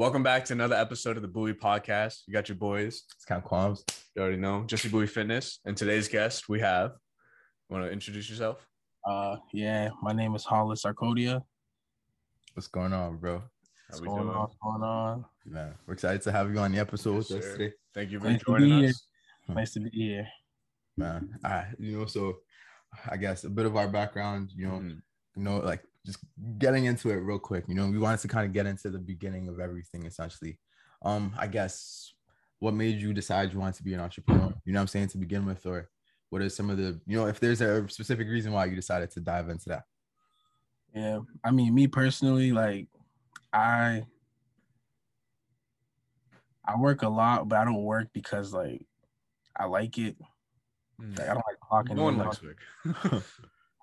Welcome back to another episode of the Bowie Podcast. You got your boys. It's kind of qualms. You already know Jesse Bowie Fitness. And today's guest we have. Want to introduce yourself? Uh, yeah, my name is Hollis Sarkodia. What's going on, bro? How What's going doing? on? What's going on? Man, we're excited to have you on the episode Yes, with us today. Thank you for Nice joining be here. us. Nice to be here. Man, I, you know, so I guess a bit of our background, you know, Mhm. you know, like just getting into it real quick. You know, we wanted to kind of get into the beginning of everything, essentially. Um, I guess what made you decide you wanted to be an entrepreneur? You know, what I'm saying to begin with, or what are some of the, you know, if there's a specific reason why you decided to dive into that? Yeah, I mean, me personally, like, I I work a lot, but I don't work because like I like it. Mm. Like, I don't like clocking No one in. likes Wick.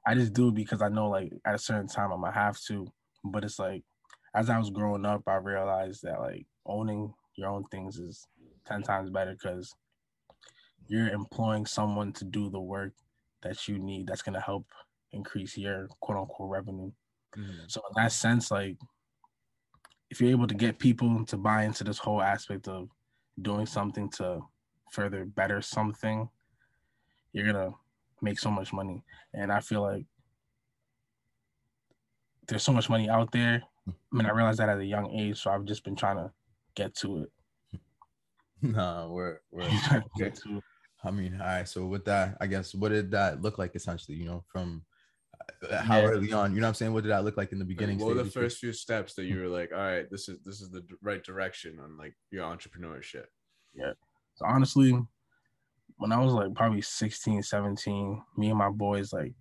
I just do it because I know like at a certain time I'm gonna have to. But it's like as I was growing up, I realized that like owning your own things is ten times better because you're employing someone to do the work that you need that's gonna help increase your quote unquote revenue. Mhm. So in that sense, like if you're able to get people to buy into this whole aspect of doing something to further better something, you're gonna make so much money. And I feel like there's so much money out there. I mean, I realized that at a young age, so I've just been trying to get to it. nah, we're, we're Trying to get to it. I mean, all right. So with that, I guess what did that look like essentially? You know, from uh, how Yeah. early on? You know, what I'm saying, what did that look like in the Like, beginning? what were the first few steps that you were like, all right, this is this is the right direction on like your entrepreneurship? Yeah. So honestly, when I was like probably 16, 17, me and my boys like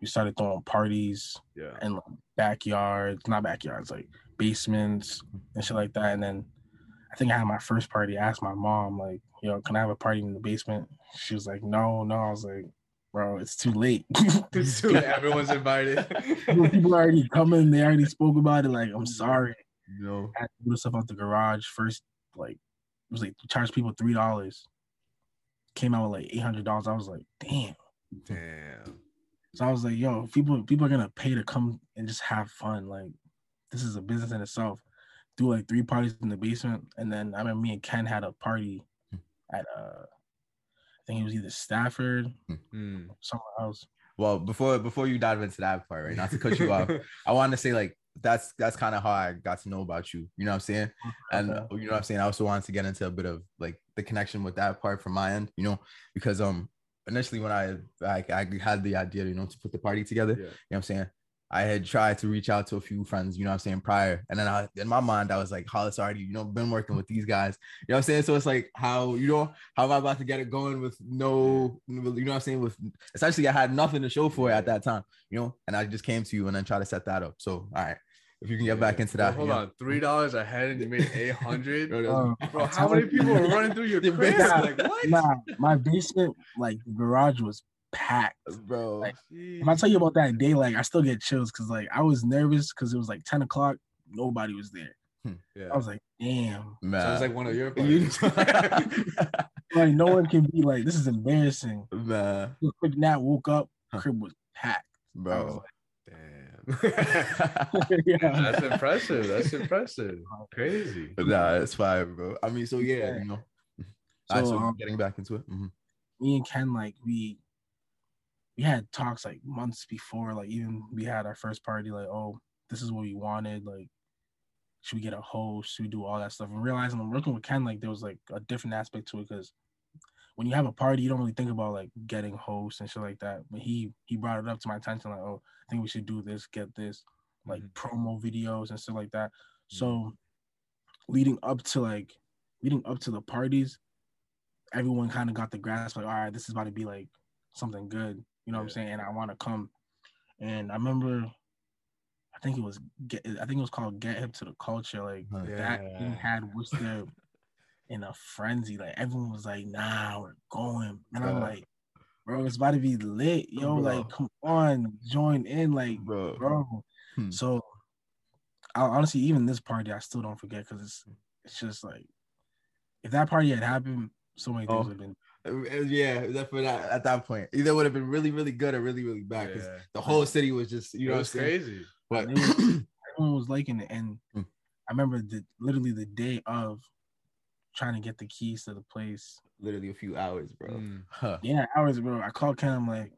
we started throwing parties Yeah. and like, backyards, not backyards, like basements and shit like that. And then I think I had my first party. I asked my mom, like, yo, can I have a party in the basement? She was like, no, no. I was like, bro, it's too late. it's too late. Everyone's invited. People are already coming. They already spoke about it. Like, I'm sorry. You know, I had to do stuff out the garage first. Like, it was like charge people three dollars. Came out with like eight hundred dollars. I was like, damn. Damn. So I was like, yo, people people are gonna pay to come and just have fun. Like, this is a business in itself. Do like three parties in the basement, and then I mean, me and Ken had a party at uh, I think it was either Stafford, Mm. somewhere else. well, before before you dive into that part, right? Not to cut you off, I wanted to say like that's that's kind of how I got to know about you. You know what I'm saying? And Okay. you know what I'm saying. I also wanted to get into a bit of like the connection with that part from my end. You know, because um initially when I I, I had the idea, you know, to put the party together. Yeah. You know what I'm saying? I had tried to reach out to a few friends, you know what I'm saying, prior. And then I in my mind, I was like, Hollis already, you know, been working with these guys. You know what I'm saying? So it's like how, you know, how am I about to get it going with no, you know what I'm saying? With essentially I had nothing to show for it at that time, you know, and I just came to you and then try to set that up. So all right. If you can get back Yeah. into Bro, that. hold yeah. on, three dollars ahead, and you made eight hundred. Bro, that was- Bro, how many people were running through your crib? basement. Like what? Nah, my basement, like garage was packed. bro. Like, If I tell you about that day, like I still get chills because like I was nervous because it was like 10 o'clock, nobody was there. Hmm, yeah. I was like, damn. man. so it's like one of your You- Like no one can be like, this is embarrassing. man, quick nap, woke up, crib was packed. I was bro. Yeah. That's impressive. That's impressive. Crazy. nah, it's fine, bro. I mean, so yeah, Yeah. you know. So, right, so um, getting back into it. mhm. me and Ken, like we we had talks like months before, like even we had our first party, like, oh, this is what we wanted, like should we get a host? Should we do all that stuff? And realizing I'm working with Ken, like there was like a different aspect to it because when you have a party, you don't really think about like getting hosts and shit like that. But he he brought it up to my attention, like, oh, I think we should do this, get this, like Mhm. promo videos and stuff like that. So leading up to like leading up to the parties, everyone kind of got the grasp, like, all right, this is about to be like something good. You know what I'm saying? And I want to come. And I remember I think it was get I think it was called Get Hip to the Culture. Like that thing Yeah. had Worcester in a frenzy. Like everyone was like, nah, we're going. And I'm like, bro, it's about to be lit. Yo, Bro. like, come on, join in, like, bro. bro. Hmm. So I, honestly, even this party, I still don't forget because it's it's just like if that party had happened, so many things Oh. would have been. Uh, Yeah, that for that at that point, either would have been really, really good or really, really bad because Yeah. the whole city was just, you You know, know, what it's crazy. But Everyone was liking it, and Hmm. I remember the literally the day of trying to get the keys to the place. Literally a few hours, bro. Mm. Huh. Yeah, hours, bro. I called Ken. I'm like,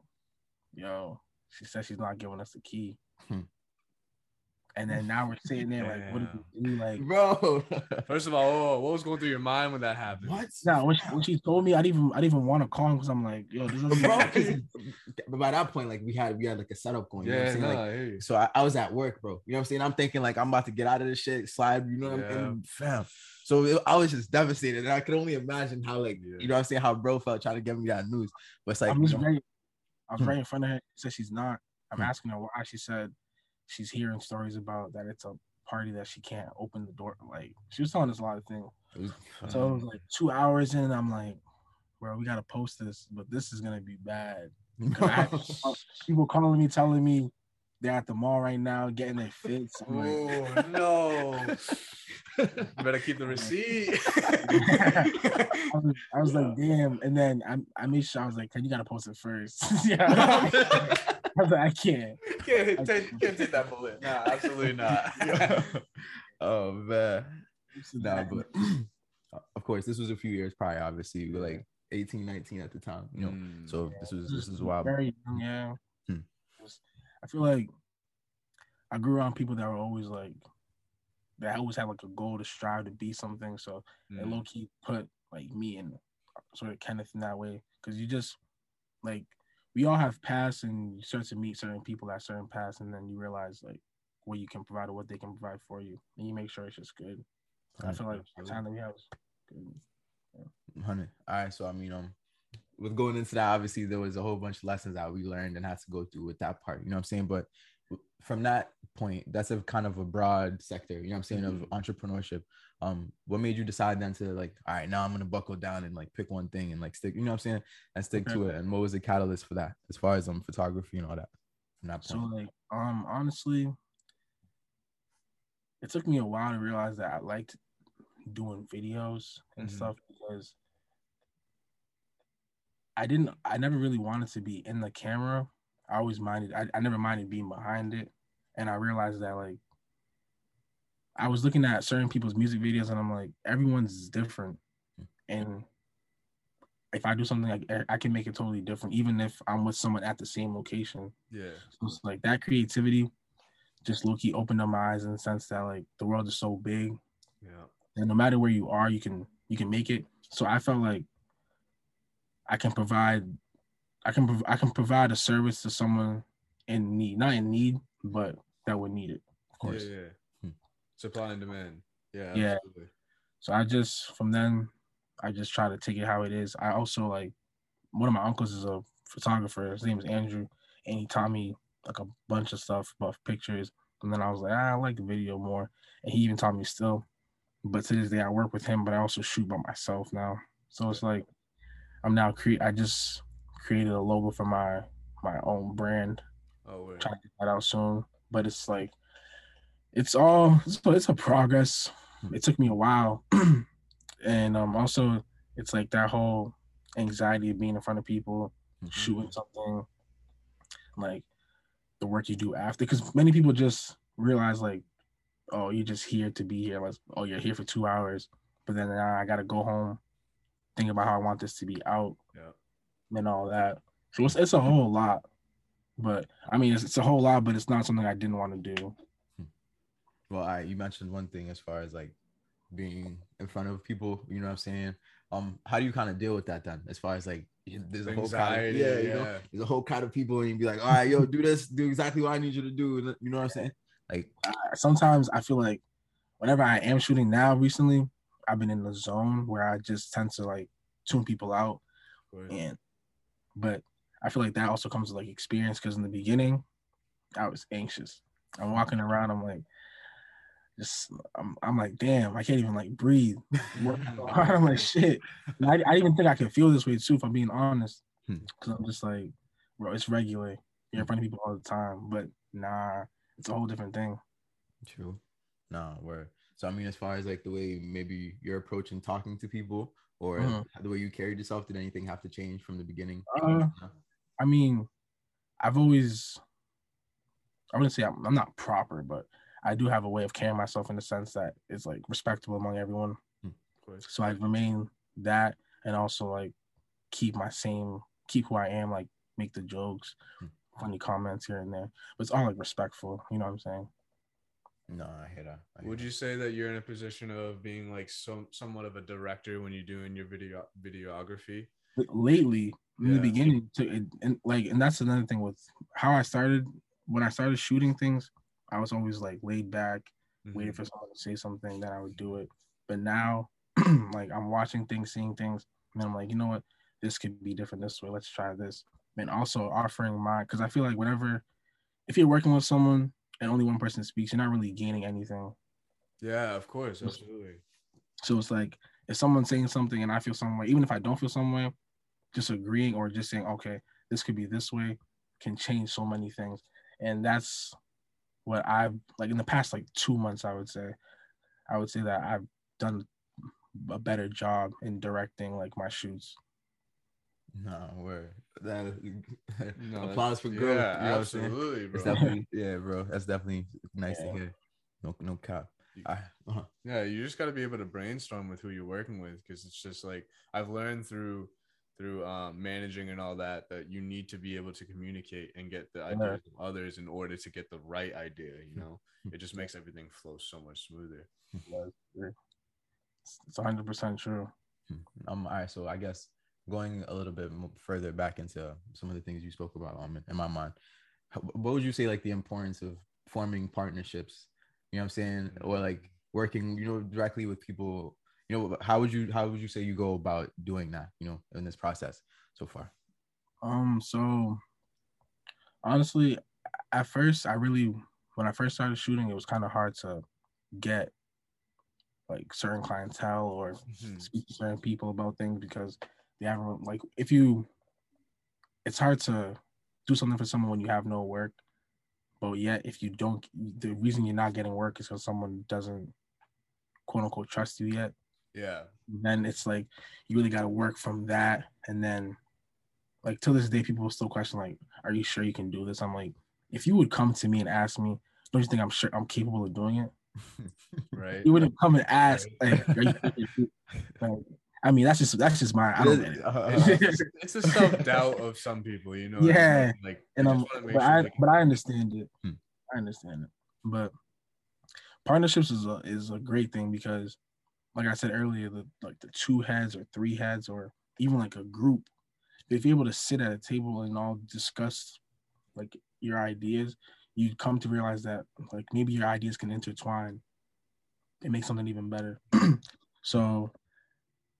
yo, she said she's not giving us the key. Hmm. and then now we're sitting there like, what do we do? Like, Bro. First of all, oh, what was going through your mind when that happened? what? nah, when she, when she told me, I didn't even I didn't even want to call him because I'm like, yo, this is Bro, 'cause- but by that point, like we had we had like a setup going. You know what Yeah, I'm saying? no, Like, I hear you. so I, I was at work, bro. You know what I'm saying? I'm thinking like I'm about to get out of this shit, slide, you know what I'm saying? Fam. So it- I was just devastated. And I could only imagine how like Yeah. you know what I'm saying, how bro felt trying to give me that news. But it's like I'm just you know, right. I was Hmm. right in front of her. She said she's not. I'm Hmm. asking her why. She said she's hearing stories about that it's a party that she can't open the door. Like she was telling us a lot of things. So it was like two hours in. I'm like, bro, we gotta post this, but this is gonna be bad. I people calling me, telling me they're at the mall right now getting their fits. I'm like, Oh no! Better keep the receipt. I was, I was like, damn. And then I, I made sure I was like, "Ken you gotta post it first? yeah. I was like, I can't. can't, take, can't take that bullet. Nah, absolutely not. oh man. Nah, but of course, this was a few years prior. Obviously, we were like 18, 19 at the time. You know, Mm. so this was this is wild. Very young, yeah. I feel like I grew around people that were always like that always had like a goal to strive to be something. So Mm. low key put like me and sort of Kenneth in that way because you just like we all have pasts and you start to meet certain people at certain pasts and then you realize like what you can provide or what they can provide for you and you make sure it's just good. I feel like the time that we have is good. Hundred. All right. So I mean, um, with going into that, obviously there was a whole bunch of lessons that we learned and had to go through with that part. You know what I'm saying? But from that point, that's a kind of a broad sector. You know what I'm saying of entrepreneurship. Um, what made you decide then to like, all right, now I'm gonna buckle down and like pick one thing and like stick. You know what I'm saying? And stick to it. And what was the catalyst for that, as far as um photography and all that? From that So like um honestly, it took me a while to realize that I liked doing videos and Mhm. stuff because I didn't I never really wanted to be in the camera. I always minded I, I never minded being behind it. And I realized that like I was looking at certain people's music videos and I'm like, everyone's different. And if I do something like I can make it totally different, even if I'm with someone at the same location. Yeah. So it's like that creativity just low key opened up my eyes in the sense that like the world is so big Yeah. and no matter where you are, you can you can make it. So I felt like I can provide I can I can provide a service to someone in need, not in need, but that would need it, of course. Yeah, yeah. Hmm. Supply and demand. Yeah. Yeah. Absolutely. So I just from then I just try to take it how it is. I also like one of my uncles is a photographer. His name is Andrew, and he taught me like a bunch of stuff about pictures. And then I was like, ah, I like the video more, and he even taught me still. But to this day, I work with him, but I also shoot by myself now. So it's like I'm now create. I just created a logo for my my own brand. Oh, wait. Trying to get that out soon, but it's like it's all it's, it's a progress. It took me a while, and um also it's like that whole anxiety of being in front of people, Mhm. shooting something, like the work you do after. Because many people just realize like, oh, you're just here to be here. Like, oh, you're here for two hours, but then now I gotta go home, think about how I want this to be out, Yeah. and all that. So it's it's a whole lot. But I mean, it's, it's a whole lot, but it's not something I didn't want to do. Well, I you mentioned one thing as far as like being in front of people. You know what I'm saying? Um, how do you kind of deal with that then? As far as like there's a whole crowd, Anxiety, yeah, you know, there's a whole crowd of people, and you'd be like, all right, yo, do this, do exactly what I need you to do. You know what I'm saying? Like, sometimes I feel like whenever I am shooting now recently, I've been in the zone where I just tend to like tune people out Word. and but I feel like that also comes with like experience because in the beginning I was anxious. I'm walking around, I'm like just I'm, I'm like, damn, I can't even like breathe. I'm like shit. I, I didn't even think I could feel this way too, if I'm being honest. Hmm. Cause I'm just like, bro, it's regular. You're in front of people all the time. But nah, it's a whole different thing. True. No, where so I mean, as far as like the way maybe your approach approaching talking to people or Mhm. the way you carried yourself, did anything have to change from the beginning? Uh, I mean, I've always, I wouldn't say I'm, I'm not proper, but I do have a way of carrying myself in the sense that it's like respectable among everyone. Of. So I remain that and also like keep my same keep who I am, like make the jokes, Hmm. funny comments here and there. But it's all like respectful, you know what I'm saying? No, I hear that. I hear Would that. you say that you're in a position of being like some somewhat of a director when you're doing your video videography? Lately in Yeah. the beginning to and, and like and that's another thing with how I started when I started shooting things, I was always like laid back, Mhm. waiting for someone to say something, then I would do it. But now like I'm watching things, seeing things, and I'm like, you know what, this could be different this way. Let's try this. And also offering my because I feel like whenever if you're working with someone and only one person speaks, you're not really gaining anything. Yeah, of course, absolutely. So it's like if someone's saying something and I feel some way, even if I don't feel some way, just agreeing or just saying, okay, this could be this way can change so many things. And that's what I've like in the past like two months, I would say. I would say that I've done a better job in directing like my shoots. No, word. That No, applause for growth. Yeah, you know what I'm saying? absolutely, It's bro. definitely yeah, bro. That's definitely nice Yeah. to hear. No, no cap. I, uh-huh. Yeah, you just got to be able to brainstorm with who you're working with because it's just like I've learned through through um, managing and all that that you need to be able to communicate and get the ideas of others in order to get the right idea. You know, it just makes everything flow so much smoother. It's 100% true. Um, all right, so I guess going a little bit further back into some of the things you spoke about, um, in my mind, what would you say like the importance of forming partnerships? You know what I'm saying, or like working, you know, directly with people. You know, how would you how would you say you go about doing that? You know, in this process so far. Um, so honestly, at first, I really, when I first started shooting, it was kind of hard to get like certain clientele or Mhm. speak to certain people about things because they haven't like if you, it's hard to do something for someone when you have no work, but yet if you don't, the reason you're not getting work is because someone doesn't quote unquote trust you yet. Yeah, then it's like you really got to work from that and then like till this day people still question like are you sure you can do this? I'm like if you would come to me and ask me don't you think i'm sure i'm capable of doing it? Right. you wouldn't come and ask like, are you, like i mean that's just that's just my i don't get it. Uh, uh, uh. it's, it's the self doubt of some people, you know. what I Yeah, mean? like and they I'm, just wanna make but sure I, can- but I understand it. Hmm. I understand it. But partnerships is a is a great thing because, like I said earlier, the like the two heads or three heads or even like a group, if you're able to sit at a table and all discuss like your ideas, you come to realize that like maybe your ideas can intertwine and make something even better. so,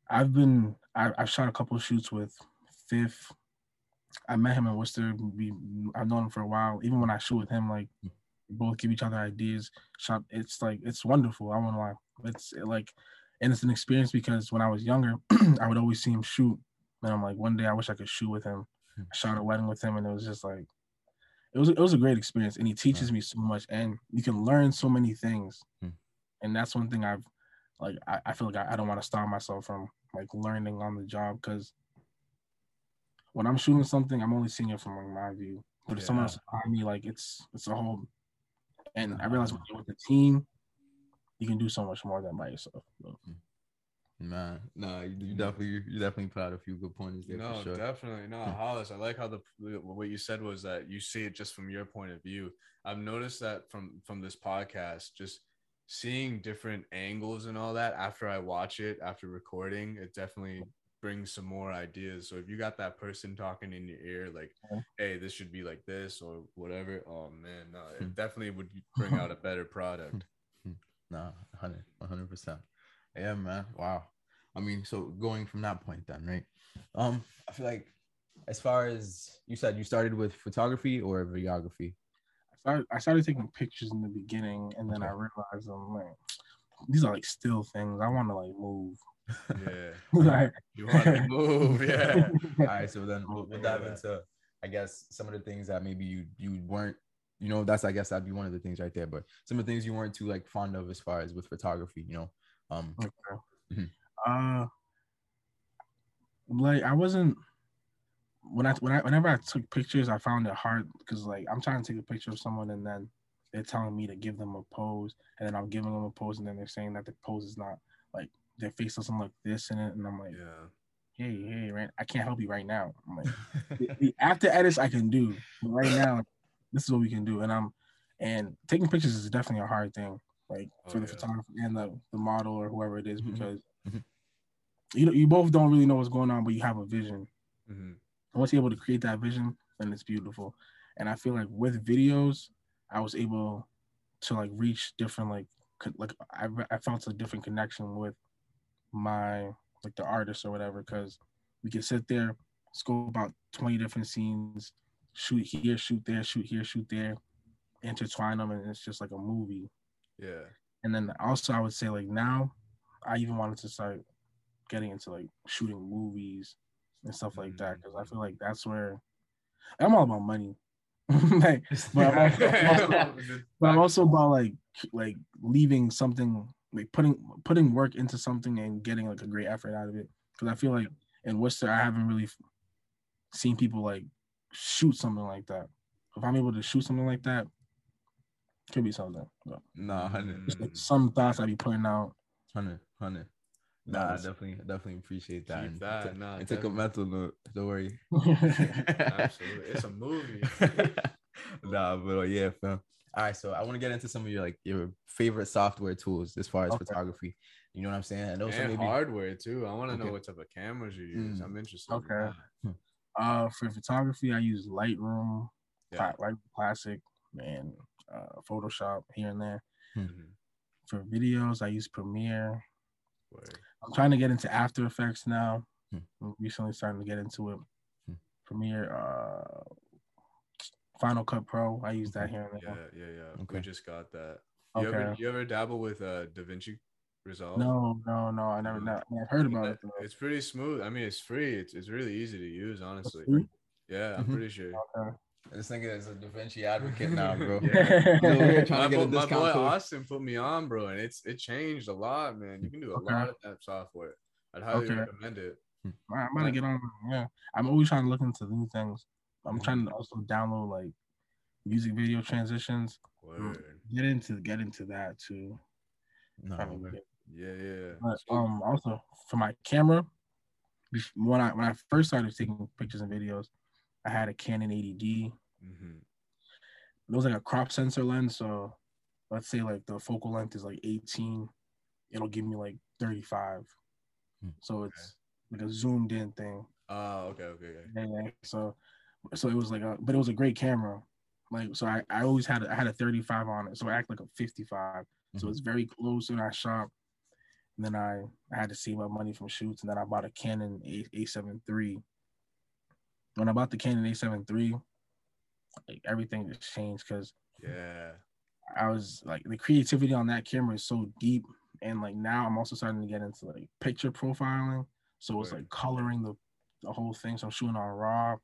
I've been I, I've shot a couple of shoots with Fifth. I met him in Worcester. We I've known him for a while. Even when I shoot with him, like we both give each other ideas. Shot. It's like it's wonderful. I won't lie. It's like, and it's an experience because when I was younger, I would always see him shoot, and I'm like, one day I wish I could shoot with him. I shot a wedding with him, and it was just like, it was it was a great experience, and he teaches me so much, and you can learn so many things, Hmm. and that's one thing I've like I, I feel like I, I don't want to stop myself from like learning on the job because when I'm shooting something, I'm only seeing it from like my view. But if someone Yeah. else is behind me, like it's it's a whole. And I realize when uh-huh. you're with the team, you can do so much more than by yourself. So, Man, no, you, you definitely you definitely put out a few good pointers there No, for sure. definitely no, hmm. Hollis. I like how the what you said was that you see it just from your point of view. I've noticed that from from this podcast, just seeing different angles and all that. After I watch it, after recording, it definitely brings some more ideas. So if you got that person talking in your ear, like, "Hey, this should be like this" or whatever, oh man, no, Hmm. it definitely would bring out a better product. No, 100 percent. Yeah, man. Wow. I mean, so going from that point, then, right? Um, I feel like as far as you said, you started with photography or videography. I started I started taking pictures in the beginning, and then I realized I'm like, these are like still things. I want to like move. Yeah, like, you want to move, yeah. All right, so then we'll, we'll dive into, I guess, some of the things that maybe you you weren't, you know, that's I guess that'd be one of the things right there. But some of the things you weren't too like fond of as far as with photography, you know. Um, Uh, like I wasn't when I when I whenever I took pictures, I found it hard because like I'm trying to take a picture of someone and then they're telling me to give them a pose, and then I'm giving them a pose, and then they're saying that the pose is not like their face doesn't look this in it, and I'm like, Yeah. hey, hey, Rand, I can't help you right now. I'm like, the, the after edits I can do, but right now, this is what we can do, and I'm and taking pictures is definitely a hard thing, like Oh, for the yeah. photographer and the the model or whoever it is, Mhm. because Mhm. you know you both don't really know what's going on, but you have a vision. Mhm. Once you're able to create that vision, then it's beautiful. And I feel like with videos, I was able to like reach different like con- like I re- I felt a different connection with my like the artist or whatever because we can sit there, scope about twenty different scenes, shoot here, shoot there, shoot here, shoot there, intertwine them, and it's just like a movie. Yeah. And then also I would say like now, I even wanted to start getting into like shooting movies and stuff like that mm-hmm. because I feel like that's where I'm all about money. like, but I'm also, but I'm also about like like leaving something like putting putting work into something and getting like a great effort out of it because I feel like in Worcester I haven't really seen people like shoot something like that. If I'm able to shoot something like that, could be something. But nah, hundred, like some thoughts I be putting out. hundred, hundred. Nah, I was- definitely, definitely appreciate that. Keep And that, it took- nah, it took a mental note. Don't worry. Absolutely. It's a movie. nah, but uh, yeah, fam. All right, so I want to get into some of your like your favorite software tools as far as Okay. photography. You know what I'm saying? And also and maybe hardware too. I want to Okay. know what type of cameras you use. Mm. I'm interested. Okay. that. Uh, for photography, I use Lightroom, Yeah. Lightroom Classic, and uh, Photoshop here and there. Mhm. For videos, I use Premiere. Word. I'm trying to get into After Effects now. Hmm. I'm recently starting to get into it. Hmm. Premiere, uh, Final Cut Pro. I use that here and Yeah, there. yeah, yeah. Okay. We just got that. You Okay. ever you ever dabble with uh DaVinci Resolve? No, no, no. I never. Not, I've heard about Yeah, it. Though. It's pretty smooth. I mean, it's free. It's it's really easy to use, honestly. Yeah, I'm Mhm. pretty sure. Okay. This nigga is a Da Vinci advocate now, bro. Yeah. Yo, we're trying my, to get boy, a my discount boy code. Austin put me on, bro, and it's it changed a lot, man. You can do a Okay. lot of that software. I'd highly Okay. recommend it. All right, I'm gonna get on. Yeah, I'm always trying to look into new things. I'm trying to also download like music video transitions. Word. Get into get into that too. No, Trying to bro. get- Yeah, yeah. But um, also for my camera, when I when I first started taking pictures and videos, I had a Canon 80D. hmm It was like a crop sensor lens, so let's say like the focal length is like 18, it'll give me like 35. Hmm. So it's like a zoomed in thing. Oh, okay, okay, okay. Yeah. So, so it was like a, but it was a great camera. Like, so I, I always had, a, I had a 35 on it, so I act like a 55. So Mhm. it's very close when I shop. And then I, I had to save up money from shoots, and then I bought a Canon A A7 III. When I bought the Canon A7 III, like everything just changed because Yeah. I was like the creativity on that camera is so deep, and like now I'm also starting to get into like picture profiling. So it's Word. like coloring the the whole thing. So I'm shooting on raw.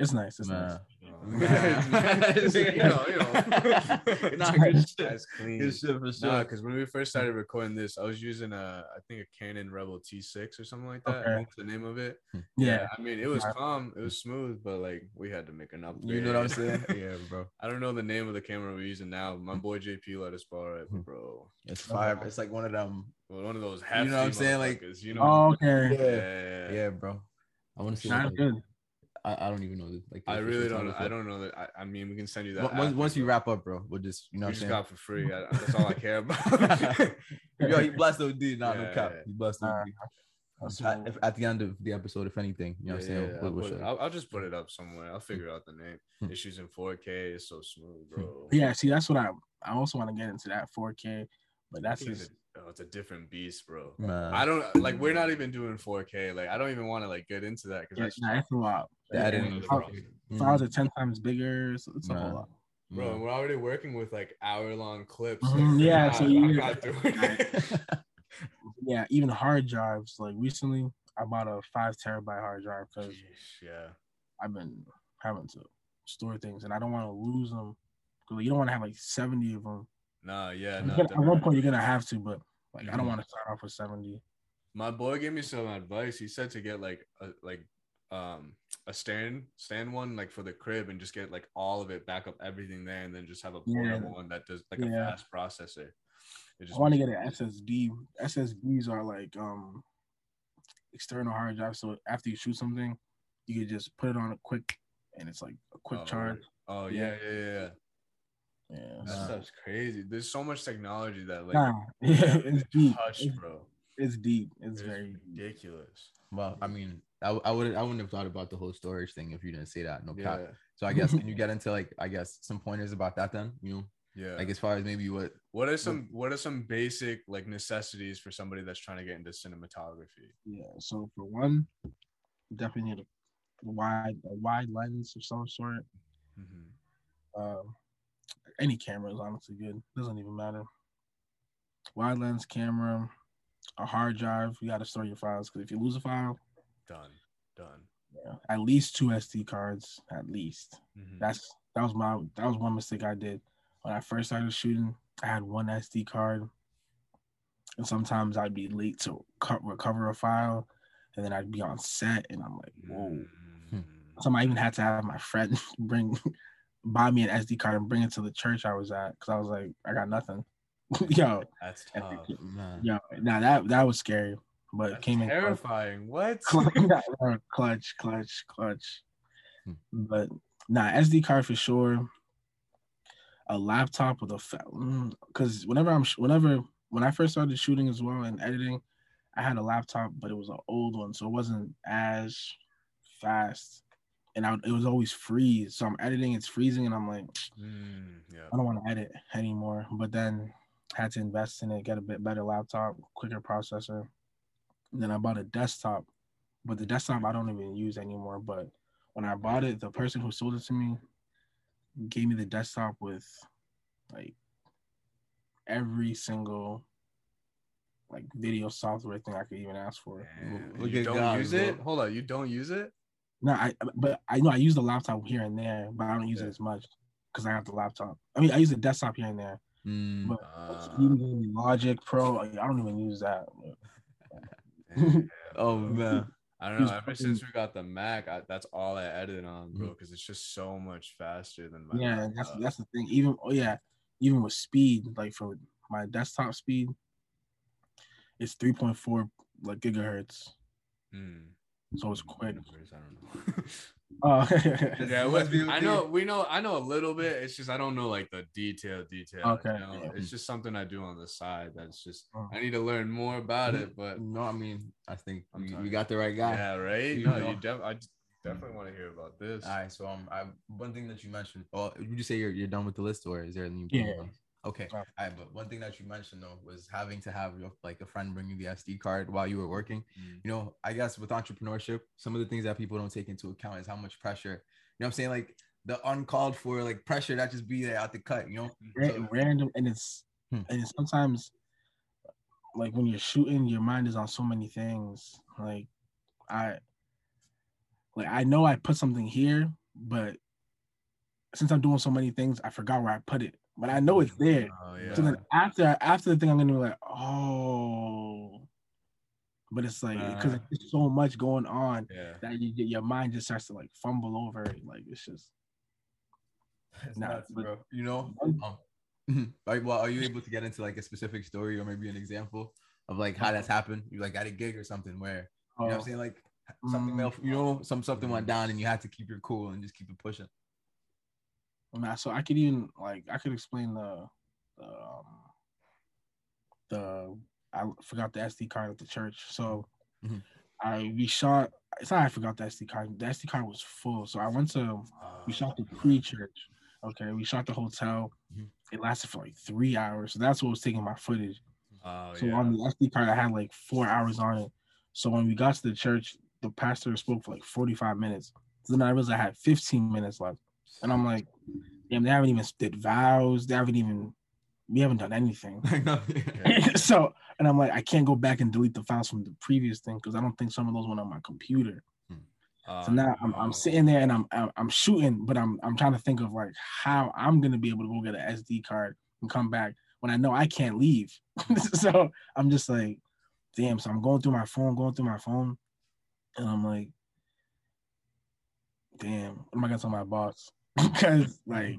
It's nice. It's nice. Man. Man. you know, you know. Nah, good shit. That's clean. Good shit for Nah, sure. because when we first started recording this, I was using a, I think a Canon Rebel T6 or something like that. I Okay. think the name of it. Yeah. I mean, it was Right. calm, it was smooth, but like we had to make an upgrade. You know what I'm saying? yeah, bro. I don't know the name of the camera we're using now. My boy JP let us borrow it, Hmm. bro. It's fire. It's like one of them. Well, one of those You know what I'm saying? Like- you know. Oh, okay. yeah, Yeah, bro. I want to see. That's Like, good. I, I don't even know. The, like I really don't. I don't know that. I, I mean, we can send you that Once- Once, after, once we wrap up, bro, we'll just you know we just saying. got for free. I, that's all I care about. Yo, he blessed OD, not no cap. yeah. He blessed OD. That's At, if, at the end of the episode, if anything, you know what I'm saying? yeah, We'll, I'll, we'll put it- I'll, I'll just put it up somewhere. I'll figure out the name. Hmm. It's using 4K. It's so smooth, bro. yeah, see, that's what I I also want to get into that 4K, but that's think it's just a, oh, it's a different beast, bro. Man. I don't like. We're not even doing 4K. Like, I don't even want to like get into that because yeah, that's nah, it's a lot. The Yeah, editing and is fi- crazy. Files are ten times bigger, so it's a whole lot. bro. We're already working with like hour long clips. Like, yeah, so not- you- I'm not doing it. Yeah, even hard drives. Like recently, I bought a five terabyte hard drive because yeah. I've been having to store things, and I don't want to lose them. Because you don't want to have like seventy of them. Nah, yeah. You're No, gonna- at one point, you're gonna have to, but like I don't Mhm. want to start off with seventy. My boy gave me some advice. He said to get like a, like um a stand stand one like for the crib and just get like all of it back up everything there and then just have a Yeah. portable one that does like a fast processor. It I want to get an SSD. SSDs are like um external hard drive. So after you shoot something, you can just put it on a quick, and it's like a quick Oh, charge. Oh yeah, yeah, yeah. yeah. Yeah, That so- stuff's crazy. There's so much technology that like nah, yeah, it's deep. touch, It's, bro. it's deep. It's It's very deep. ridiculous. Well, I mean, I, I would I wouldn't have thought about the whole storage thing if you didn't say that. No Yeah, cap. So I guess can you get into like I guess some pointers about that then? You know, yeah. like as far as maybe what What are some what are some basic like necessities for somebody that's trying to get into cinematography? Yeah. So for one, definitely need a wide a wide lens of some sort. Mhm. Um, any camera is honestly good. Doesn't even matter. Wide lens camera, a hard drive. You got to store your files because if you lose a file, Done. Done. yeah, at least two SD cards. At least Mhm. that's that was my that was one mistake I did when I first started shooting. I had one SD card, and sometimes I'd be late to cut, recover a file, and then I'd be on set, and I'm like, whoa. Mhm. Some I even had to have my friend bring buy me an SD card and bring it to the church I was at because I was like, I got nothing. yo, That's tough. yo, now that that was scary, but it That's came in clutch. terrifying. What? clutch, clutch, clutch. Hmm. But nah, SD card for sure. A laptop with a because whenever I'm sh- whenever when I first started shooting as well and editing, I had a laptop, but it was an old one, so it wasn't as fast, and I it was always freeze. So I'm editing, it's freezing, and I'm like, Mm, yeah. I don't want to edit anymore. But then had to invest in it, get a bit better laptop, quicker processor. And then I bought a desktop, but the desktop I don't even use anymore. But when I bought it, the person who sold it to me gave me the desktop with like every single like video software thing I could even ask for. Damn. You don't God, use bro. it? Hold on, you don't use it? No, I but I know I use the laptop here and there, but I don't use Yeah. it as much because I have the laptop. I mean, I use the desktop here and there. Mm, But Uh, Even Logic Pro, I don't even use that. oh man, I don't know. He's Ever fucking- since we got the Mac, I, that's all I edit on, bro, because it's just so much faster than my Yeah, that's that's the thing. Even oh yeah, even with speed, like for my desktop speed, it's three point four like gigahertz, Mm. so it's quick. I don't know. Oh yeah, It must be I know. We know. I know a little bit. It's just I don't know like the detail. Detail. Okay, You know? yeah. It's just something I do on the side. That's just Oh. I need to learn more about it. But no, I mean, I think I'm we, sorry. we got the right guy. yeah, right. You No, know. you def- I definitely want to hear about this. All right, so um, I one thing that you mentioned. Oh, would you say you're you're done with the list, or is there anything? Yeah. Okay. All right, but one thing that you mentioned though was having to have your like a friend bring you the SD card while you were working. Mm. You know, I guess with entrepreneurship, some of the things that people don't take into account is how much pressure. You know what I'm saying? Like the uncalled for like pressure that just be there at the cut. You know. Ra- So- random, and it's Hmm. and it's sometimes like when you're shooting, your mind is on so many things. Like I, like I know I put something here, but since I'm doing so many things, I forgot where I put it. But I know it's there. Oh yeah. So then after after the thing, I'm gonna be like, oh, but it's like because Uh. there's so much going on yeah. that you, your mind just starts to like fumble over. it. Like it's just It's Nah, nuts, but- bro. You know. Um, like, well, are you able to get into like a specific story or maybe an example of like how that's happened? You like at a gig or something where you know what I'm oh, saying? Like something Mm. else, you know, some something went down and you had to keep your cool and just keep it pushing. So I could even like I could explain the the um, the I forgot the SD card at the church. So Mhm. I we shot. It's not I forgot the SD card. The SD card was full. So I went to we shot the pre-church. Okay, we shot the hotel. Mhm. It lasted for like three hours. So that's what was taking my footage. Oh So yeah. on the SD card, I had like four hours on it. So when we got to the church, the pastor spoke for like 45 minutes. So then I realized I had 15 minutes left. And I'm like, damn, they haven't even did vows. They haven't even, we haven't done anything. So, and I'm like, I can't go back and delete the files from the previous thing because I don't think some of those went on my computer. Oh, So now I'm. I'm oh. sitting there and I'm, I'm I'm shooting, but I'm I'm trying to think of like how I'm gonna be able to go get an SD card and come back when I know I can't leave. so I'm just like, damn. So I'm going through my phone, going through my phone, and I'm like, damn, what am I gonna tell my boss? Because like,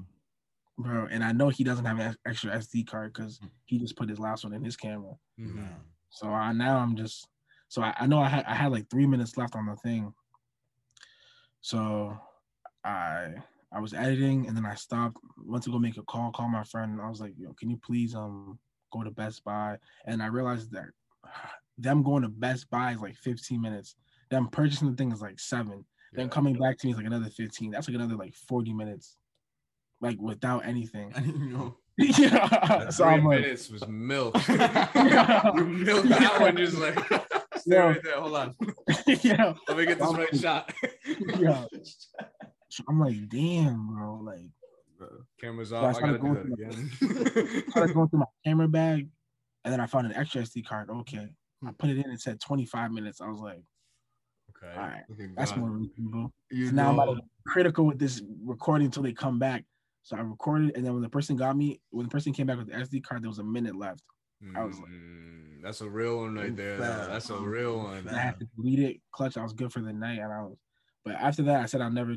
bro, and I know he doesn't have an extra SD card because he just put his last one in his camera. Mhm. So I now I'm just so I, I know I had I had like three minutes left on the thing. So I I was editing and then I stopped, went to go make a call, call my friend, and I was like, yo, can you please um go to Best Buy? And I realized that them going to Best Buy is like 15 minutes. Them purchasing the thing is like seven. Then coming back to me is like another 15. That's like another like 40 minutes. Like without anything. I didn't know. yeah. So I'm like, minutes was milk. You milked that one just like stay Yeah. right there. Hold on. yeah. Let me get this right shot. Yeah. So I'm like, damn, bro. Like, Camera's So I off. I gotta started do going that again. I started going through my camera bag, and then I found an extra SD card. Okay, I put it in. It said 25 minutes. I was like, okay. all right, Okay, that's more reasonable. You So now I'm about to be critical with this recording until they come back. So I recorded, and then when the person got me, when the person came back with the SD card, there was a minute left. I was like- Mm, that's a real one right there. though. That's a real one. And I had to delete it. Clutch, I was good for the night, and I was. But after that, I said I'll never.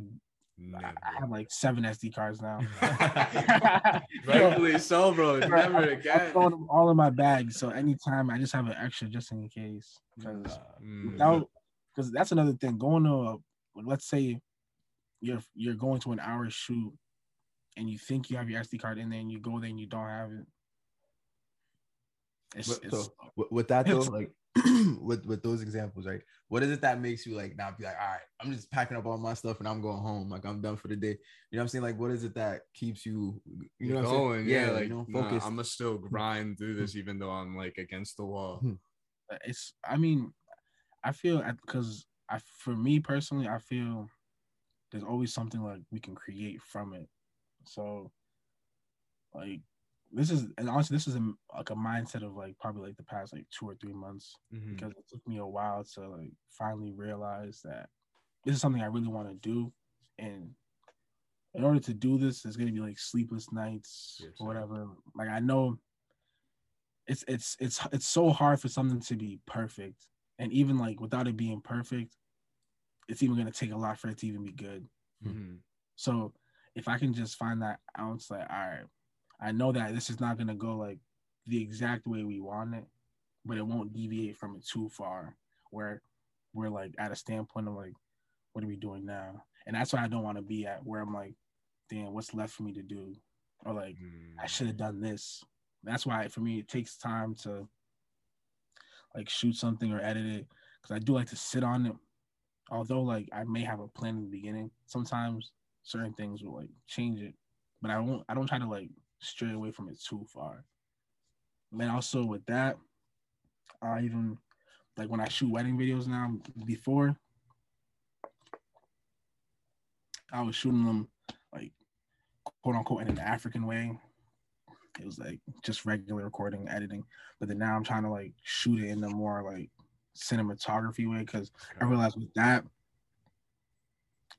I, I have like seven SD cards now. Rightfully so, bro. Bro, Never I- I'm again. them all in my bag. So anytime I just have an extra just in case. Because Mm, without because that's another thing. Going to a, let's say you're you're going to an hour shoot and you think you have your SD card in there and you go there and you don't have it. It's, But- it's so with, with that though, like with with those examples, right? What is it that makes you like not be like, all right, I'm just packing up all my stuff and I'm going home, like I'm done for the day. You know what I'm saying? Like, what is it that keeps you, you know, what I'm saying? going, yeah, like you know, nah, focus. I'm gonna still hmm. grind through this, even though I'm like against the wall. Hmm. it's I mean, I feel because I for me personally, I feel there's always something like we can create from it. So like this is and honestly this is a, like a mindset of like probably like the past like two or three months Mhm. because it took me a while to like finally realize that this is something I really want to do and in order to do this there's gonna be like sleepless nights Yes, or whatever like I know it's it's it's it's so hard for something to be perfect and even like without it being perfect it's even gonna take a lot for it to even be good Mhm. so if I can just find that ounce, like, all right, I know that this is not gonna go like the exact way we want it, but it won't deviate from it too far. Where we're like at a standpoint of like, what are we doing now? And that's why I don't want to be at where I'm like, damn, what's left for me to do? Or like, I Mm. should have done this. That's why for me it takes time to like shoot something or edit it because I do like to sit on it. Although like I may have a plan in the beginning, sometimes certain things will like change it, but I won't. I don't try to like stray away from it too far. And also with that, I even like when I shoot wedding videos now. Before, I was shooting them like quote unquote in an African way. It was like just regular recording, editing. But then now I'm trying to like shoot it in a more like cinematography way because I realized with that,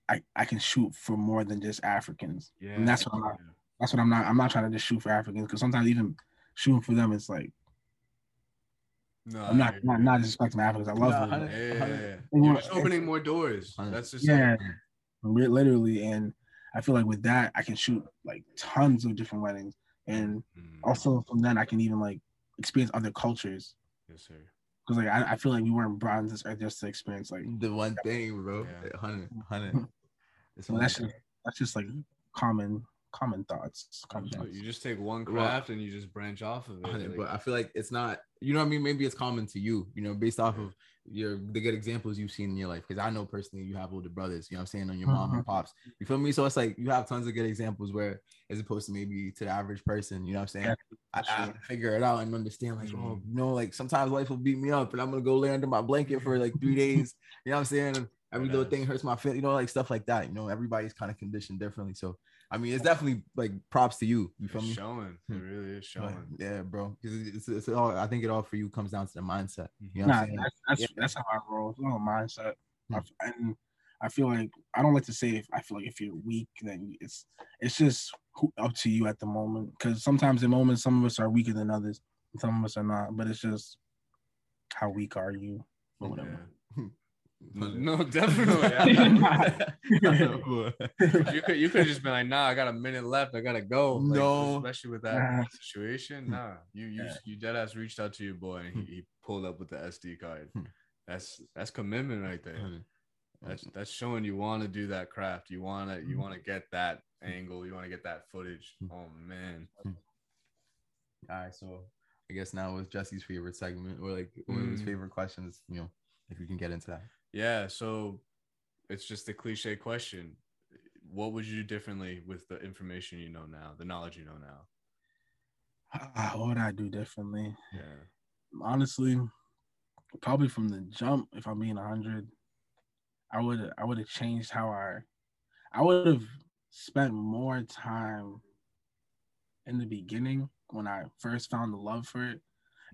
I I can shoot for more than just Africans. yeah, and that's what I'm not- That's what I'm not. I'm not trying to just shoot for Africans because sometimes even shooting for them, it's like No, I'm not I not agree. not disrespecting Africans. I love Nah, them. hundred- Yeah, yeah, yeah. They You're just opening more doors. That's just Yeah, Li- literally, and I feel like with that, I can shoot like tons of different weddings, and Mm, also from then I can even like experience other cultures. yes, sir. Because like I, I feel like we weren't brought on this earth just to experience like the one thing, bro. Yeah. Hundred, hundred. It's well, that's just that's just like common common thoughts. Common thoughts. you just take one Well, craft and you just branch off of it. like- but I feel like it's not. You know what I mean? Maybe it's common to you. You know, based off of your the good examples you've seen in your life. Because I know personally, you have older brothers. You know what I'm saying on your mom and pops. You feel me? So it's like you have tons of good examples where, as opposed to maybe to the average person. You know what I'm saying? I, I figure it out and understand like, oh, Mhm. you know, like sometimes life will beat me up and I'm gonna go lay under my blanket for like three days. You know what I'm saying? And every little thing hurts my feet. You know, like stuff like that. You know, everybody's kind of conditioned differently. So I mean, it's definitely like props to you. You feel it's me? showing. It Hmm. really is But, showing. yeah, bro. 'Cause It's, it's, it's all. I think it all for you comes down to the mindset. You know Nah, that's that's, Yeah. that's how I roll. It's all a mindset. Hmm. I f- and I feel like I don't like to say if I feel like if you're weak, then it's it's just up to you at the moment. Because sometimes in moments, some of us are weaker than others, some of us are not. But it's just how weak are you or whatever. Yeah. No, no, definitely. Nah. you could you could have just been like, nah, I got a minute left. I gotta go. Like, No. especially with that Nah. situation. Nah, you you Yeah. you dead ass reached out to your boy and he, he pulled up with the SD card. Hmm. That's that's commitment right there. That's that's showing you want to do that craft. You wanna you wanna get that angle. You want to get that footage. Hmm. Oh man. All right, so I guess now with Jesse's favorite segment or like one of his Mm. favorite questions. You know, if we can get into that. Yeah. So it's just a cliche question. What would you do differently with the information you know now, the knowledge you know now? Ah, what would I do differently? Yeah. Honestly, probably from the jump, if I'm being hundred, I would I would have changed how I I would have spent more time in the beginning when I first found the love for it.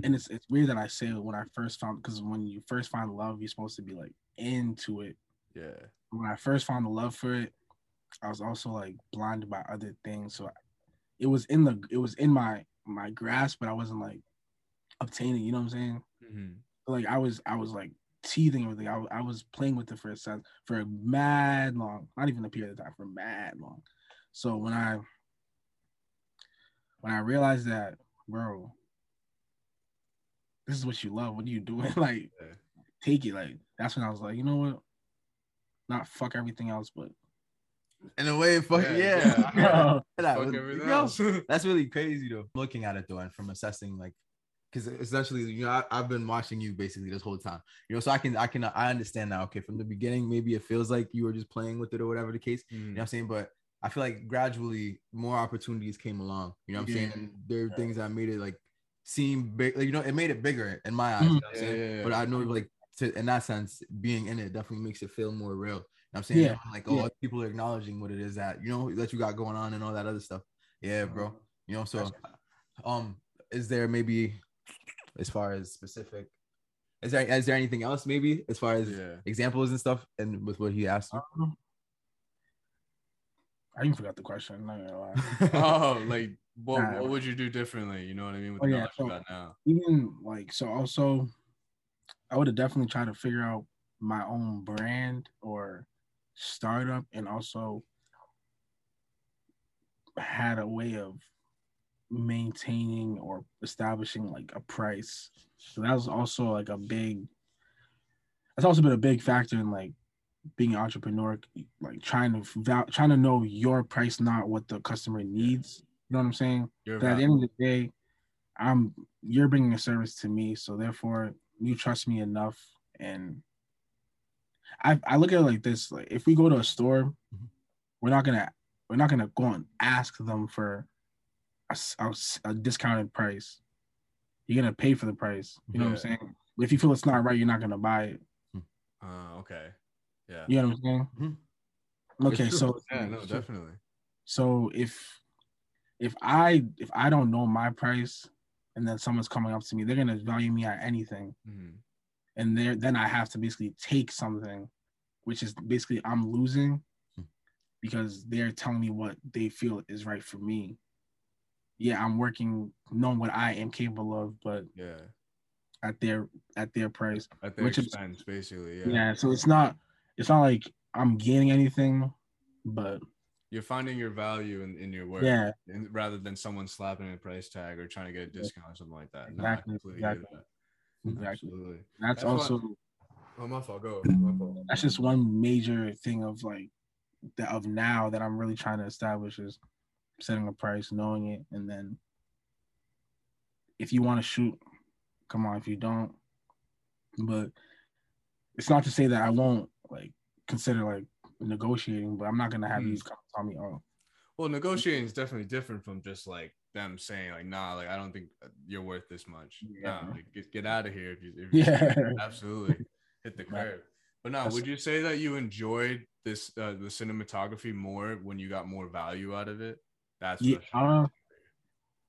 And it's it's weird that I say when I first found because when you first find love, you're supposed to be like into it. Yeah. When I first found the love for it, I was also like blinded by other things. So it was in the it was in my my grasp, but I wasn't like obtaining. You know what I'm saying? Mhm. Like I was I was like teething with it. I, I was playing with it for a sense for a mad long, not even a period of time, for mad long. So when I when I realized that, bro, this is what you love. What are you doing? like. Take it. Like that's when I was like, you know what? Not fuck everything else, but In a way, fuck Yeah, yeah. yeah, That Fuck was- everything yo, else. That's really crazy though. Looking at it though, and from assessing like, because essentially, you know, I, I've been watching you basically this whole time. You know, so I can, I can, I understand now. Okay, from the beginning, maybe it feels like you were just playing with it or whatever the case. You mm. know what I'm saying? But I feel like gradually more opportunities came along. You know what I'm saying? And there are things that made it like seem big. Like, you know, it made it bigger in my eyes. Mm. You know I'm Yeah, saying? yeah, yeah. But I know like to, in that sense, being in it definitely makes it feel more real. You know what I'm saying? Yeah, Like, oh, yeah. people are acknowledging what it is that you know that you got going on and all that other stuff. Yeah, bro. You know, so um, is there maybe as far as specific? Is there is there anything else maybe as far as Yeah. examples and stuff and with what he asked um, I even forgot the question. Not gonna lie. Oh, like what Nah. what would you do differently? You know what I mean? With Oh, the yeah, knowledge you so- got now. even like so also i would have definitely tried to figure out my own brand or startup and also had a way of maintaining or establishing like a price. So that was also like a big that's also been a big factor in like being an entrepreneur like trying to val- trying to know your price not what the customer needs. You know what i'm saying? But at the end of the day, I'm you're bringing a service to me, so therefore you trust me enough. And I I look at it like this: like if we go to a store, Mhm. we're not gonna we're not gonna go and ask them for a discounted price. You're gonna pay for the price. You know what I'm Yeah. saying? If you feel it's not right, you're not gonna buy it. uh, okay. Yeah. You know what I'm saying? Mhm. Okay, so Yeah, no, definitely. So if if I if I don't know my price and then someone's coming up to me, they're gonna value me at anything. Mhm. And there then I have to basically take something, which is basically I'm losing Hmm. because they're telling me what they feel is right for me. Yeah, I'm working knowing what I am capable of, but Yeah. at their at their price. At their Which is- basically. Yeah. Yeah. so it's not it's not like I'm gaining anything, but You're finding your value in, in your work. yeah, and rather than someone slapping a price tag or trying to get a discount or something like that. Exactly, completely get exactly. that. exactly. Absolutely. That's That's also what- Oh, my fault. Go. My fault. that's just one major thing of like that of now that I'm really trying to establish is setting a price, knowing it, and then if you want to shoot, come on. If you don't, but it's not to say that I won't like consider like negotiating, but I'm not gonna have Hmm. you come tell me, oh, Well, negotiating is definitely different from just like them saying like, "Nah, like I don't think you're worth this much." Yeah. Nah, like, get, get out of here. If you, if you yeah, absolutely hit the curb. But now, would you say that you enjoyed this uh, the cinematography more when you got more value out of it? That's yeah. Uh,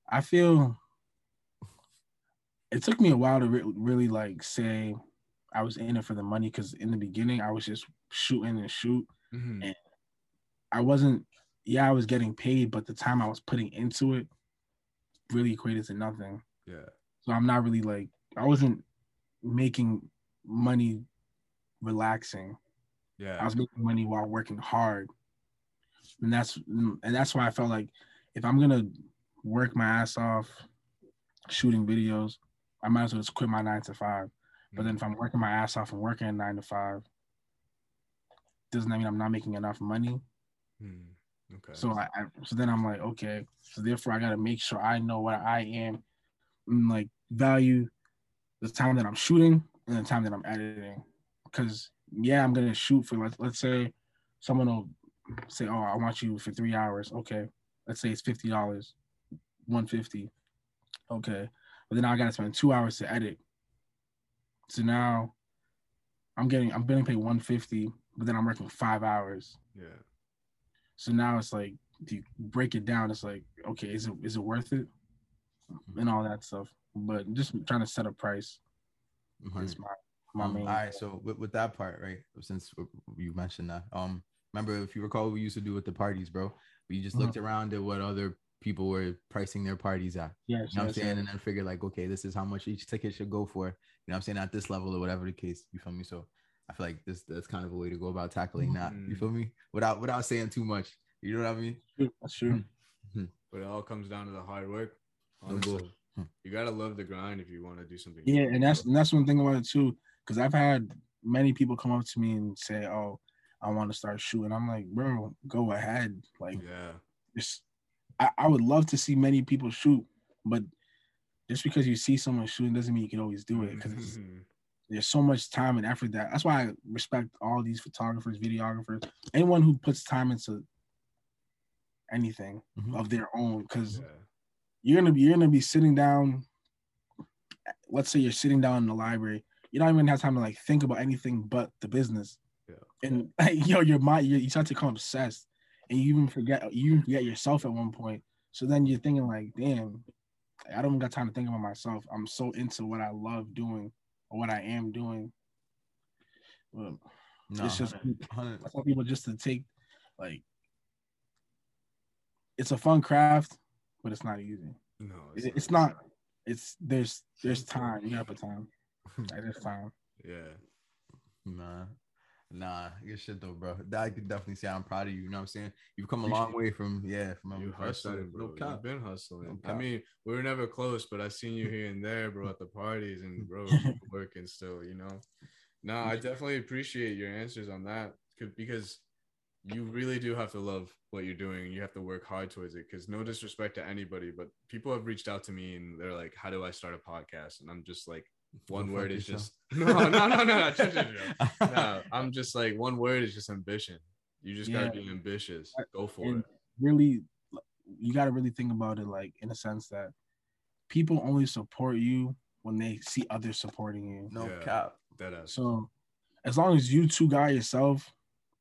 I feel it took me a while to re- really like say I was in it for the money because in the beginning I was just shooting and shoot. Mhm. I wasn't, yeah, I was getting paid, but the time I was putting into it really equated to nothing. Yeah. So I'm not really like, I wasn't making money relaxing. Yeah. I was making money while working hard, and that's and that's why I felt like if I'm gonna work my ass off shooting videos, I might as well just quit my nine to five. But then if I'm working my ass off and working nine to five, doesn't that mean I'm not making enough money? Hmm. Okay. So I, I so then I'm like, okay, so therefore I gotta make sure I know what I am and like value the time that I'm shooting and the time that I'm editing. Cause yeah, I'm gonna shoot for let's let's say someone will say, Oh, I want you for three hours. Okay. Let's say it's fifty dollars, one fifty. Okay. But then I gotta spend two hours to edit. So now I'm getting I'm getting paid 150, but then I'm working five hours. yeah. So now it's like, if you break it down, it's like, okay, is it is it worth it, and all that stuff. But just trying to set a price Mhm. is my my Um, main. all right, so with, with that part, right? Since you mentioned that, um, remember if you recall, what we used to do with the parties, bro. We just looked around at what other people were pricing their parties at. yes, You know what I'm saying? yes. And then figure like, okay, this is how much each ticket should go for. You know what I'm saying? At this level or whatever the case. You feel me? So I feel like this that's kind of a way to go about tackling that. You Mhm. feel me? Without without saying too much. You know what I mean? That's true. Mm-hmm. But it all comes down to the hard work. Honestly. Hmm. You gotta love the grind if you want to do something. Yeah, and that's and that's one thing about it too, because I've had many people come up to me and say, "Oh, I want to start shooting." I'm like, bro, go ahead. Like, yeah. just I, I would love to see many people shoot, but just because you see someone shooting doesn't mean you can always do it. Because. There's so much time and effort that that's why I respect all these photographers, videographers, anyone who puts time into anything Mhm. of their own. Because yeah. you're gonna be you're gonna be sitting down. Let's say you're sitting down in the library. You don't even have time to like think about anything but the business. Yeah. And yo, your mind you, you start to become obsessed, and you even forget you even forget yourself at one point. So then you're thinking like, damn, I don't even got time to think about myself. I'm so into what I love doing or what I am doing. Well, No, it's just 100 I tell people just to take like it's a fun craft, but it's not easy. No, It- It's not. It's there's there's time. You gotta put time. Like, There's time. Yeah. Nah, nah, good shit though, bro. I could definitely say I'm proud of you. You know what I'm saying? You've come a long way from yeah, from You we first started, hustling, bro. No You've been hustling. No I mean, we were never close, but I seen you here and there, bro, at the parties and bro, working still, you know. No, I definitely appreciate your answers on that because you really do have to love what you're doing. You have to work hard towards it. Because no disrespect to anybody, but people have reached out to me and they're like, "How do I start a podcast?" And I'm just like, one word is yourself. just no, no, no, no, no, no. I'm just like one word is just ambition. You just gotta be ambitious. Go for And it. really, you gotta really think about it like in a sense that people only support you when they see others supporting you. No Yeah. cap. That. So as long as you two got yourself,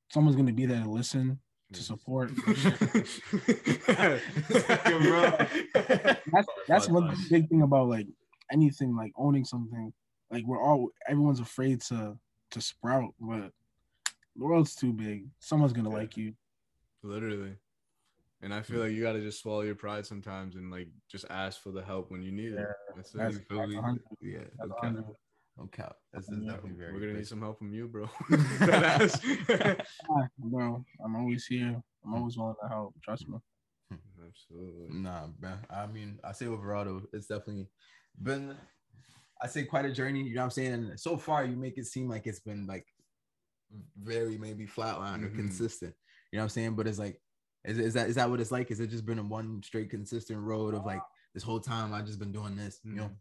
someone's gonna be there to listen to mm. support. That's that's one big thing about like anything like owning something. Like we're all everyone's afraid to to sprout, but the world's too big. Someone's gonna Yeah. like you. Literally. And I feel mm. like you gotta just swallow your pride sometimes and like just ask for the help when you need it. Yeah, That's it. that's- You feel me? Yeah, That's no a cap. No cap. That's that's definitely very We're gonna big. need some help from you, bro. That ass. Bro, I'm always here. I'm hmm. always willing to help. Trust me. Hmm. Absolutely. Nah, man. I mean, I say overall though, it's definitely been I say quite a journey, you know what I'm saying? And so far you make it seem like it's been like very maybe flatline or Mhm. consistent. You know what I'm saying? But it's like is, is that is that what it's like? Is it just been a one straight consistent road of like this whole time I've just been doing this, you know?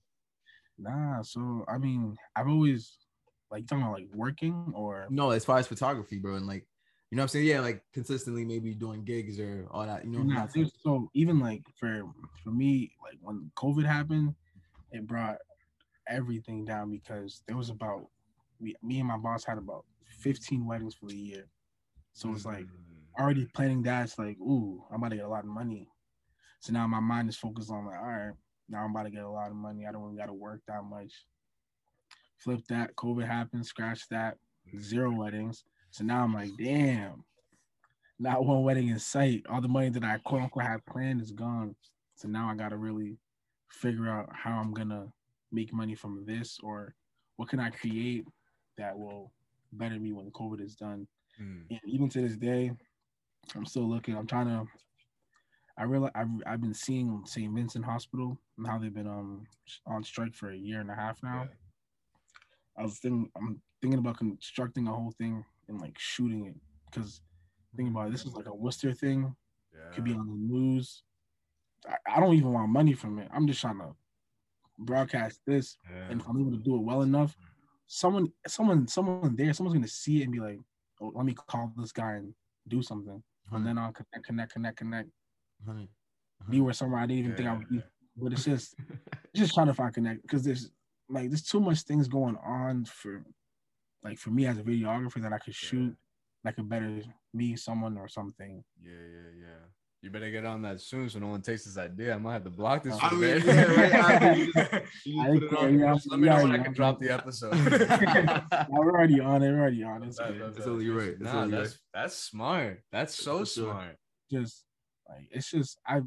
Nah, so I mean, I've always like talking about like working or No, as far as photography, bro, and like you know what I'm saying? Yeah, like consistently maybe doing gigs or all that, you know. Nah, so even like for for me, like when COVID happened, it brought everything down because there was about we, me and my boss had about 15 weddings for the year. So it's like Mm. already planning that. It's like, ooh, I'm about to get a lot of money. So now my mind is focused on like, all right, now I'm about to get a lot of money. I don't even got to work that much. Flip that. COVID happened. Scratch that. Zero weddings. So now I'm like, damn. Not one wedding in sight. All the money that I quote unquote had planned is gone. So now I got to really figure out how I'm gonna make money from this, or what can I create that will better me when COVID is done. Mm. And even to this day, I'm still looking. I'm trying to. I realize I've I've been seeing St. Vincent Hospital and how they've been um on strike for a year and a half now. I was thinking I'm thinking about constructing a whole thing and like shooting it because thinking about it, this is like a Worcester thing. Yeah. Could be on the news. I, don't even want money from it. I'm just trying to broadcast this, Yeah. and if I'm able to do it well enough, someone, someone, someone there, someone's gonna see it and be like, "Oh, let me call this guy and do something." And then I'll connect, connect, connect, connect. Honey. Be where somewhere I didn't even think I would be. But it's just, just trying to find connect because there's like there's too much things going on for, like for me as a videographer that I could shoot, like a better me, someone or something. Yeah, yeah, yeah. You better get on that soon so no one takes this idea. I might have to block this I one, mean, yeah, right, I mean, you I put it think, on yeah, let me know when I can drop the episode. We're already on it. We're already on it. It's That- good. That's only right. That's Nah, only that's that's smart. That's so For sure. smart. just like it's just I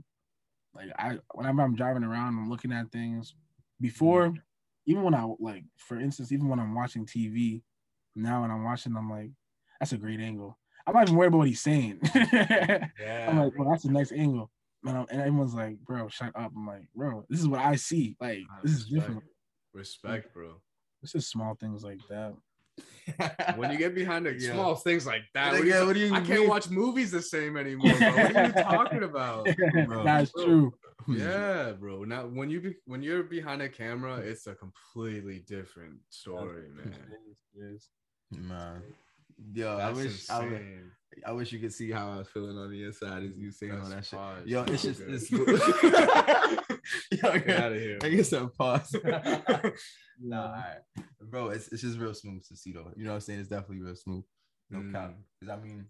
like I whenever I'm driving around I'm looking at things before mm-hmm. even when I like for instance even when I'm watching TV now when I'm watching I'm like that's a great angle I'm not even worried about what he's saying Yeah. I'm like well that's a nice angle and, I'm- and everyone's like bro shut up I'm like bro this is what I see like Nah, this is respect. different Respect, bro. it's just small things like that When you get behind the Yeah. small things like that, what do you what do you I can't watch movies the same anymore, bro. What are you talking about? bro. that's Bro. true Yeah, bro. Now when you be, when you're behind a camera, it's a completely different story, man. It is. Man. Yo, I That's wish I, would. I wish you could see how I was feeling on the inside as you saying all that That's shit. pause. Yo, it's just good. it's Yo, Get out of here. I guess I'm pause. Yeah. nah, bro, it's it's just real smooth to see though. You know what I'm saying? It's definitely real smooth. No Mm. cap. Because I mean,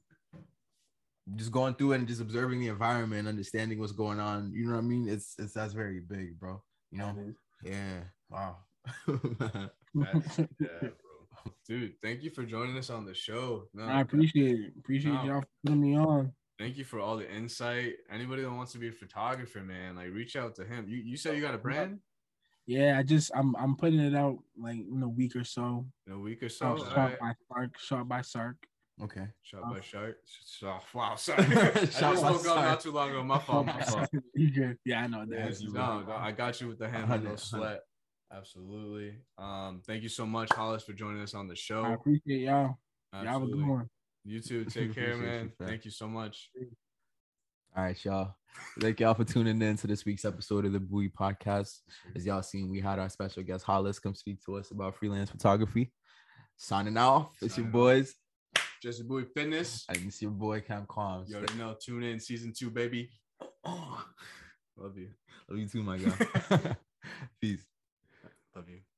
just going through it and just observing the environment, understanding what's going on. You know what I mean? It's it's that's very big, bro. You know? Yeah. Wow. That's, yeah. Dude, thank you for joining us on the show. No, I appreciate it. Appreciate No. y'all for putting me on. thank you for all the insight. Anybody that wants to be a photographer, man, like reach out to him. You you said you got a brand Yeah, I just I'm I'm putting it out like in a week or so. in a week or so. So, shot right. by Sark, shot by Sark. okay. Shot by uh, shark. So, oh, wow, sorry. I just woke up not too long ago. My fault. My fault. you good? Yeah, I know that. Yes, you no, no, I got you with the handle, no Hundred, sweat. Absolutely. Um, thank you so much, Hollis, for joining us on the show. I appreciate y'all. Y'all have a Absolutely. good one. You too. Take care, Appreciate you, man. Thank you so much. All right, y'all. Thank y'all for tuning in to this week's episode of the Bowie Podcast. As y'all seen, we had our special guest Hollis come speak to us about freelance photography. Signing off. It's your Signing off. boys. Jesse Bowie Fitness. And it's your boy Cam Calms. You know. Tune in season two, baby. Oh, Love you. love you too, my guy. Peace. Love you.